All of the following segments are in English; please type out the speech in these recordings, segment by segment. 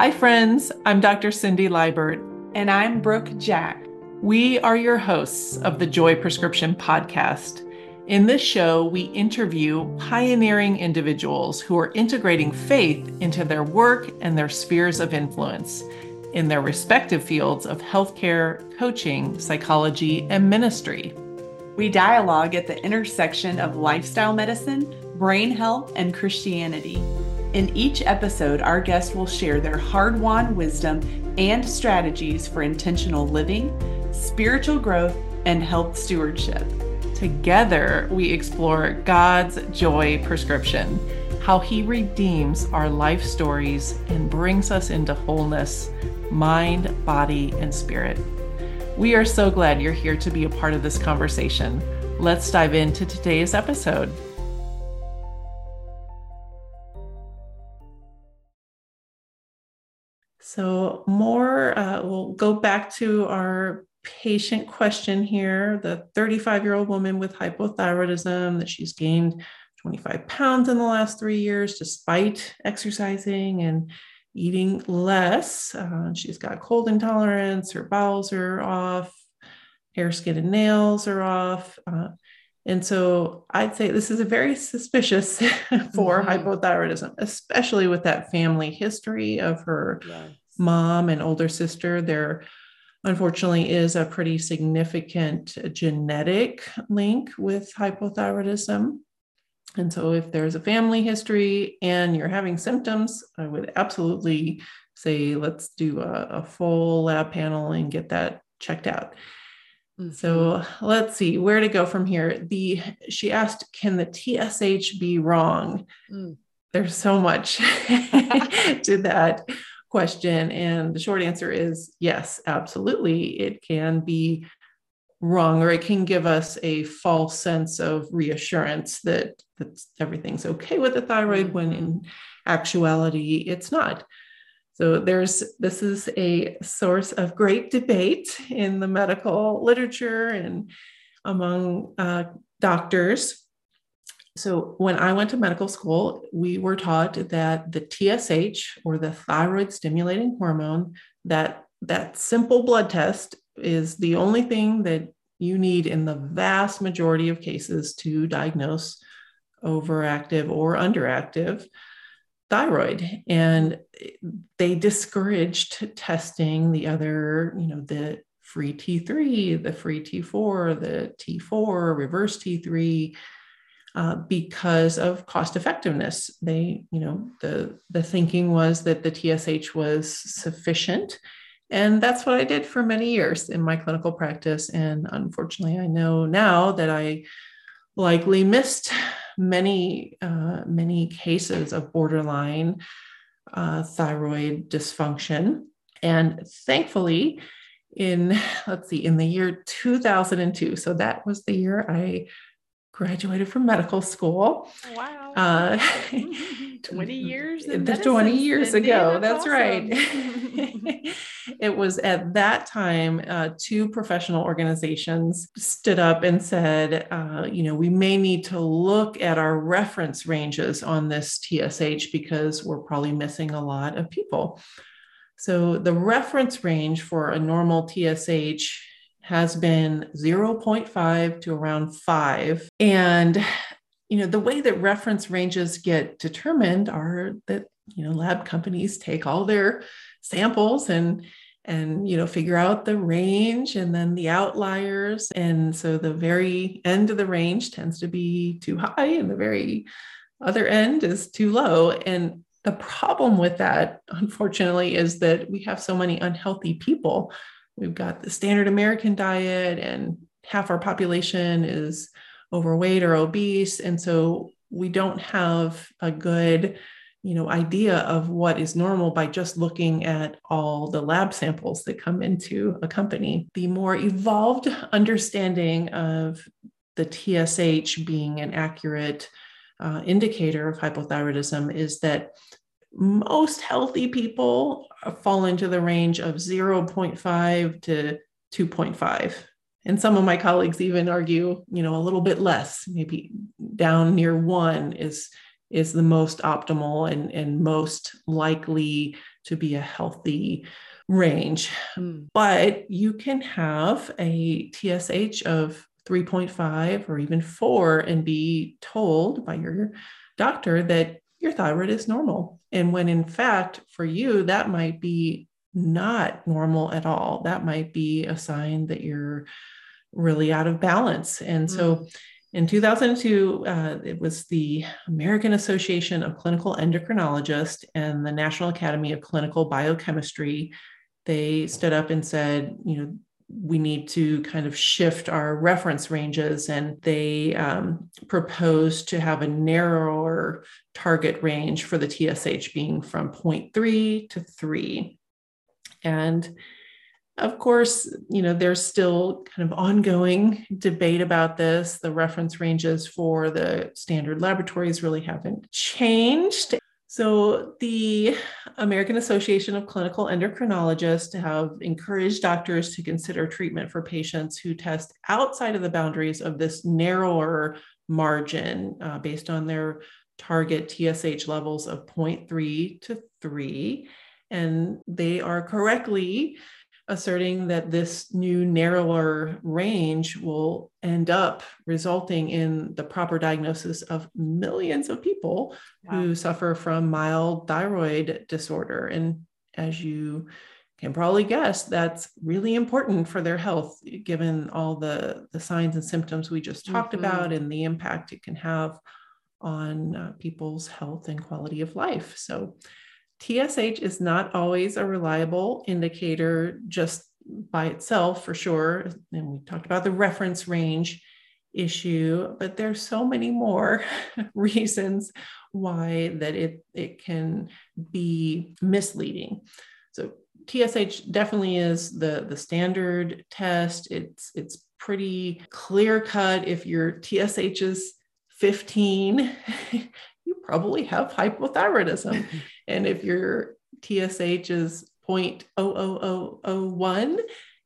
Hi, friends. I'm Dr. Cindy Liebert. And I'm Brooke Jack. We are your hosts of the Joy Prescription podcast. In this show, we interview pioneering individuals who are integrating faith into their work and their spheres of influence in their respective fields of healthcare, coaching, psychology, and ministry. We dialogue at the intersection of lifestyle medicine, brain health, and Christianity. In each episode, our guests will share their hard won wisdom and strategies for intentional living, spiritual growth, and health stewardship. Together, we explore God's joy prescription, how He redeems our life stories and brings us into wholeness, mind, body, and spirit. We are so glad you're here to be a part of this conversation. Let's dive into today's episode. So, more, uh, we'll go back to our patient question here the 35 year old woman with hypothyroidism that she's gained 25 pounds in the last three years despite exercising and eating less. Uh, she's got cold intolerance, her bowels are off, hair, skin, and nails are off. Uh, and so I'd say this is a very suspicious for mm-hmm. hypothyroidism, especially with that family history of her yes mom and older sister, there unfortunately is a pretty significant genetic link with hypothyroidism. And so, if there's a family history and you're having symptoms, I would absolutely say let's do a, a full lab panel and get that checked out. Mm-hmm. So let's see where to go from here. The she asked, "Can the TSH be wrong?" Mm. There's so much to that question. And the short answer is yes, absolutely. It can be wrong or it can give us a false sense of reassurance that, that everything's okay with the thyroid when in mm-hmm. actuality it's not. So there's this is a source of great debate in the medical literature and among uh, doctors so when I went to medical school, we were taught that the TSH or the thyroid stimulating hormone, that that simple blood test is the only thing that you need in the vast majority of cases to diagnose overactive or underactive thyroid. And they discouraged testing the other you know the free T3 the free T4 the T4 reverse T3 uh, because of cost effectiveness. They, you know, the the thinking was that the TSH was sufficient, and that's what I did for many years in my clinical practice. And unfortunately, I know now that I likely missed many uh, many cases of borderline uh, thyroid dysfunction, and thankfully. In let's see, in the year 2002, so that was the year I graduated from medical school. Wow. Uh, 20 years? 20 years ago. That's, that's awesome. right. it was at that time, uh, two professional organizations stood up and said, uh, you know, we may need to look at our reference ranges on this TSH because we're probably missing a lot of people. So the reference range for a normal TSH has been 0.5 to around 5 and you know the way that reference ranges get determined are that you know lab companies take all their samples and and you know figure out the range and then the outliers. And so the very end of the range tends to be too high and the very other end is too low. And the problem with that unfortunately is that we have so many unhealthy people We've got the standard American diet, and half our population is overweight or obese. And so we don't have a good you know idea of what is normal by just looking at all the lab samples that come into a company the more evolved understanding of the tsh being an accurate uh, indicator of hypothyroidism is that most healthy people fall into the range of 0.5 to 2.5 and some of my colleagues even argue you know a little bit less maybe down near one is is the most optimal and, and most likely to be a healthy range. Mm. But you can have a TSH of 3.5 or even four and be told by your doctor that your thyroid is normal. And when in fact, for you, that might be not normal at all. That might be a sign that you're really out of balance. And mm. so in 2002, uh, it was the American Association of Clinical Endocrinologists and the National Academy of Clinical Biochemistry. They stood up and said, you know, we need to kind of shift our reference ranges. And they um, proposed to have a narrower target range for the TSH being from 0.3 to 3. And of course, you know, there's still kind of ongoing debate about this. The reference ranges for the standard laboratories really haven't changed. So, the American Association of Clinical Endocrinologists have encouraged doctors to consider treatment for patients who test outside of the boundaries of this narrower margin uh, based on their target TSH levels of 0.3 to 3. And they are correctly asserting that this new narrower range will end up resulting in the proper diagnosis of millions of people wow. who suffer from mild thyroid disorder. And as you can probably guess, that's really important for their health, given all the, the signs and symptoms we just talked mm-hmm. about and the impact it can have on uh, people's health and quality of life. So, TSH is not always a reliable indicator just by itself, for sure. And we talked about the reference range issue, but there's so many more reasons why that it, it can be misleading. So TSH definitely is the, the standard test. It's it's pretty clear cut. If your TSH is 15, you probably have hypothyroidism. and if your TSH is 0.00001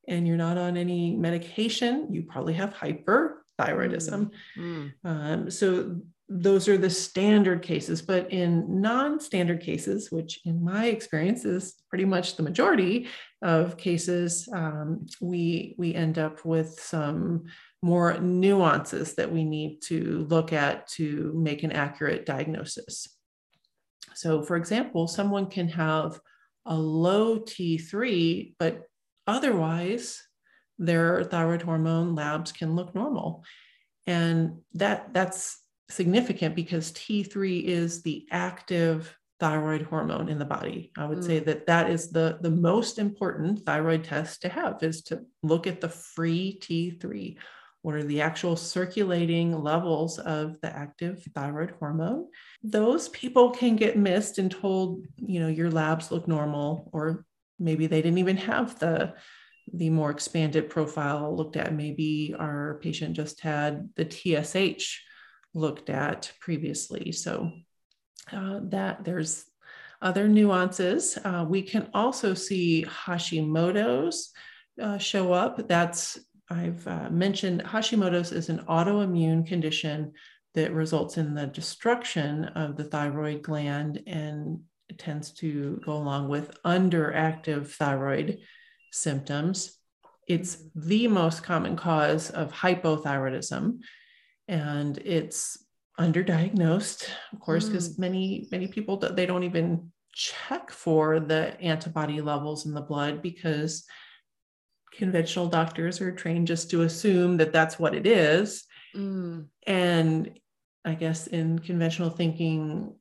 and you're not on any medication, you probably have hyperthyroidism. Mm. Um, so those are the standard cases. But in non standard cases, which in my experience is pretty much the majority of cases, um, we, we end up with some more nuances that we need to look at to make an accurate diagnosis. So, for example, someone can have a low T3, but otherwise their thyroid hormone labs can look normal. And that that's significant because T3 is the active thyroid hormone in the body. I would mm. say that that is the the most important thyroid test to have is to look at the free T3 what are the actual circulating levels of the active thyroid hormone. Those people can get missed and told you know your labs look normal or maybe they didn't even have the the more expanded profile looked at. Maybe our patient just had the tsh looked at previously. So uh, that there's other nuances. Uh, we can also see hashimoto's uh, show up. That's I've uh, mentioned Hashimoto's is an autoimmune condition that results in the destruction of the thyroid gland and tends to go along with underactive thyroid symptoms. It's the most common cause of hypothyroidism and it's underdiagnosed, of course, because mm. many, many people, they don't even check for the antibody levels in the blood because conventional doctors are trained just to assume that that's what it is. Mm. And I guess in conventional thinking,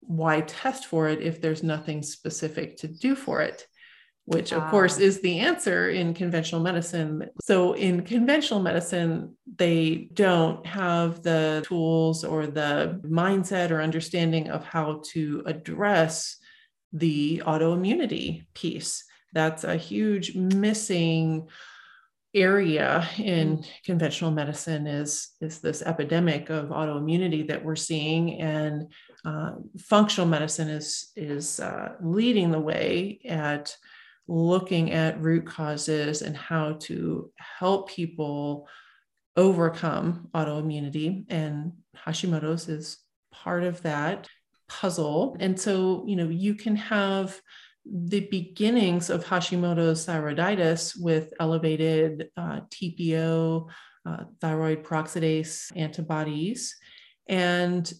why test for it if there's nothing specific to do for it? Which, of course, is the answer in conventional medicine. So, in conventional medicine, they don't have the tools or the mindset or understanding of how to address the autoimmunity piece that's a huge missing area in mm. conventional medicine is is this epidemic of autoimmunity that we're seeing and uh, functional medicine is is uh, leading the way at looking at root causes and how to help people overcome autoimmunity and hashimoto's is part of that puzzle. And so, you know, you can have the beginnings of Hashimoto's thyroiditis with elevated uh, TPO, uh, thyroid peroxidase antibodies, and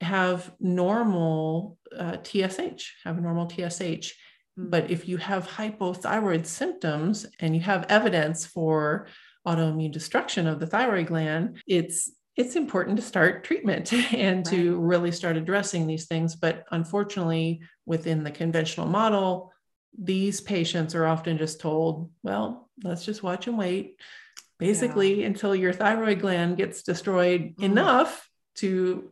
have normal uh, TSH, have a normal TSH. Hmm. But if you have hypothyroid symptoms and you have evidence for autoimmune destruction of the thyroid gland, it's it's important to start treatment and right. to really start addressing these things. But unfortunately, within the conventional model, these patients are often just told, well, let's just watch and wait, basically yeah. until your thyroid gland gets destroyed mm. enough to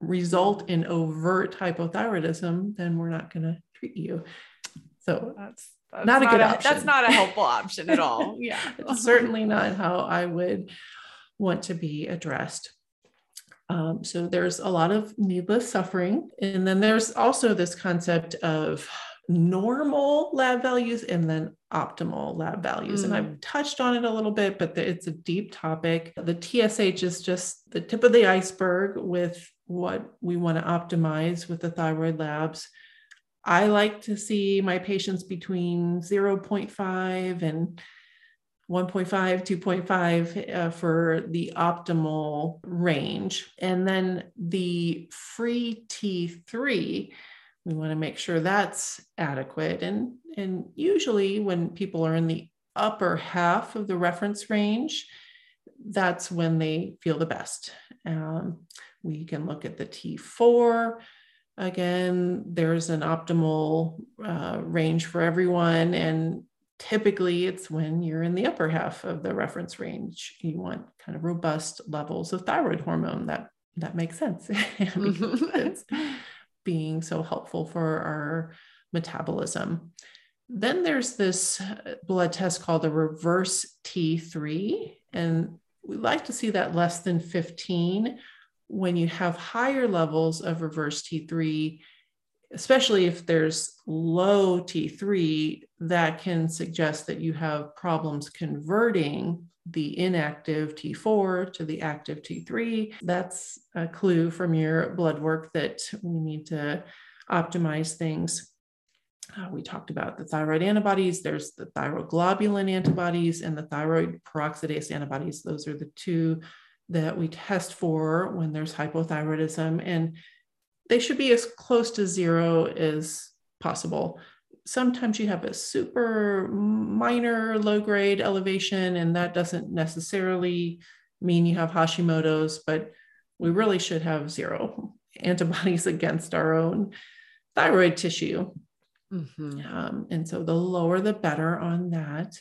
result in overt hypothyroidism, then we're not going to treat you. So that's, that's not, not, a good a, option. That's not a helpful option at all. Yeah. it's certainly not how I would want to be addressed. Um, so there's a lot of needless suffering. And then there's also this concept of normal lab values and then optimal lab values. Mm. And I've touched on it a little bit, but it's a deep topic. The TSH is just the tip of the iceberg with what we want to optimize with the thyroid labs. I like to see my patients between 0.5 and 1.5, 2.5 uh, for the optimal range. And then the free T3, we want to make sure that's adequate. And, and usually, when people are in the upper half of the reference range, that's when they feel the best. Um, we can look at the T4. Again, there's an optimal uh, range for everyone. And typically it's when you're in the upper half of the reference range you want kind of robust levels of thyroid hormone that that makes sense. It's mm-hmm. being so helpful for our metabolism. Then there's this uh, blood test called the reverse t3 and we like to see that less than 15 when you have higher levels of reverse t3 especially if there's low T3, that can suggest that you have problems converting the inactive T4 to the active T3. That's a clue from your blood work that we need to optimize things. Uh, we talked about the thyroid antibodies. There's the thyroglobulin antibodies and the thyroid peroxidase antibodies. Those are the two that we test for when there's hypothyroidism. And they should be as close to zero as possible. Sometimes you have a super minor low grade elevation, and that doesn't necessarily mean you have Hashimoto's, but we really should have zero antibodies against our own thyroid tissue. Mm-hmm. Um, and so the lower the better on that.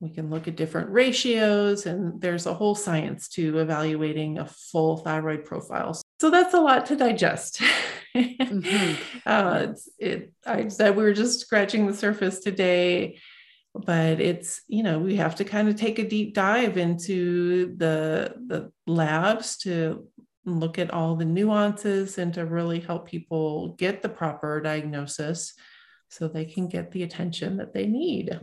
We can look at different ratios, and there's a whole science to evaluating a full thyroid profile. So that's a lot to digest. mm-hmm. uh, it, I said we were just scratching the surface today, but it's you know we have to kind of take a deep dive into the the labs to look at all the nuances and to really help people get the proper diagnosis so they can get the attention that they need.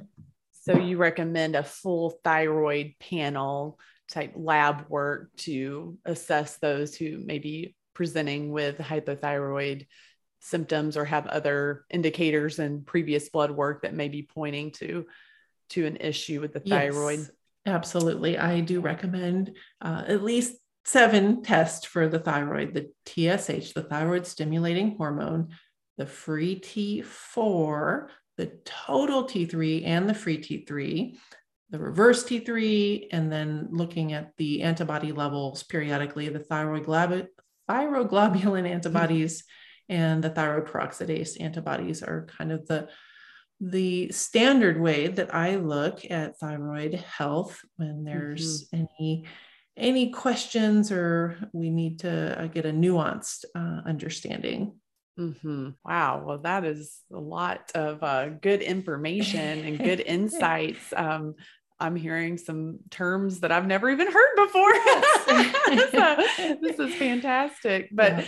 So you recommend a full thyroid panel type lab work to assess those who may be presenting with hypothyroid symptoms or have other indicators and previous blood work that may be pointing to to an issue with the thyroid? yes, absolutely. I do recommend uh, at least seven tests for the thyroid the tsh the thyroid stimulating hormone the free t4 the total t3 and the free t3 the reverse T3, and then looking at the antibody levels periodically, the thyroid thyroglobulin antibodies and the thyroid peroxidase antibodies are kind of the the standard way that I look at thyroid health when there's mm-hmm. any any questions or we need to uh, get a nuanced uh, understanding. Mm-hmm. Wow. Well, that is a lot of uh, good information and good insights. Um, I'm hearing some terms that I've never even heard before. so, this is fantastic. But yeah.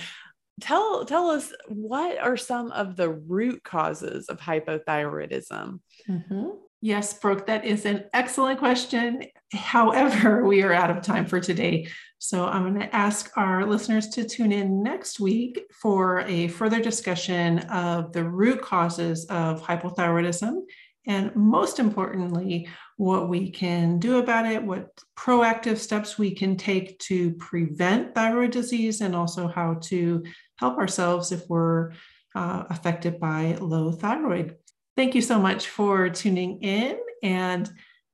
tell tell us what are some of the root causes of hypothyroidism? Mm-hmm. Yes, Brooke, that is an excellent question. However, we are out of time for today. So I'm going to ask our listeners to tune in next week for a further discussion of the root causes of hypothyroidism and most importantly, what we can do about it, what proactive steps we can take to prevent thyroid disease, and also how to help ourselves if we're uh, affected by low thyroid. Thank you so much for tuning in. And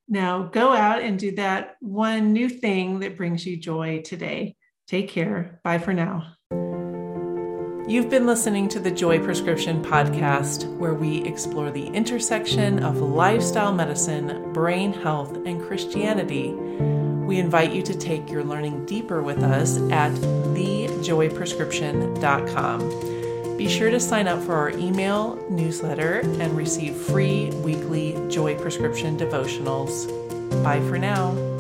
now go out and do that one new thing that brings you joy today. Take care. Bye for now. You've been listening to the Joy Prescription podcast, where we explore the intersection of lifestyle medicine, brain health, and Christianity. We invite you to take your learning deeper with us at thejoyprescription.com. Be sure to sign up for our email newsletter and receive free weekly Joy Prescription devotionals. Bye for now.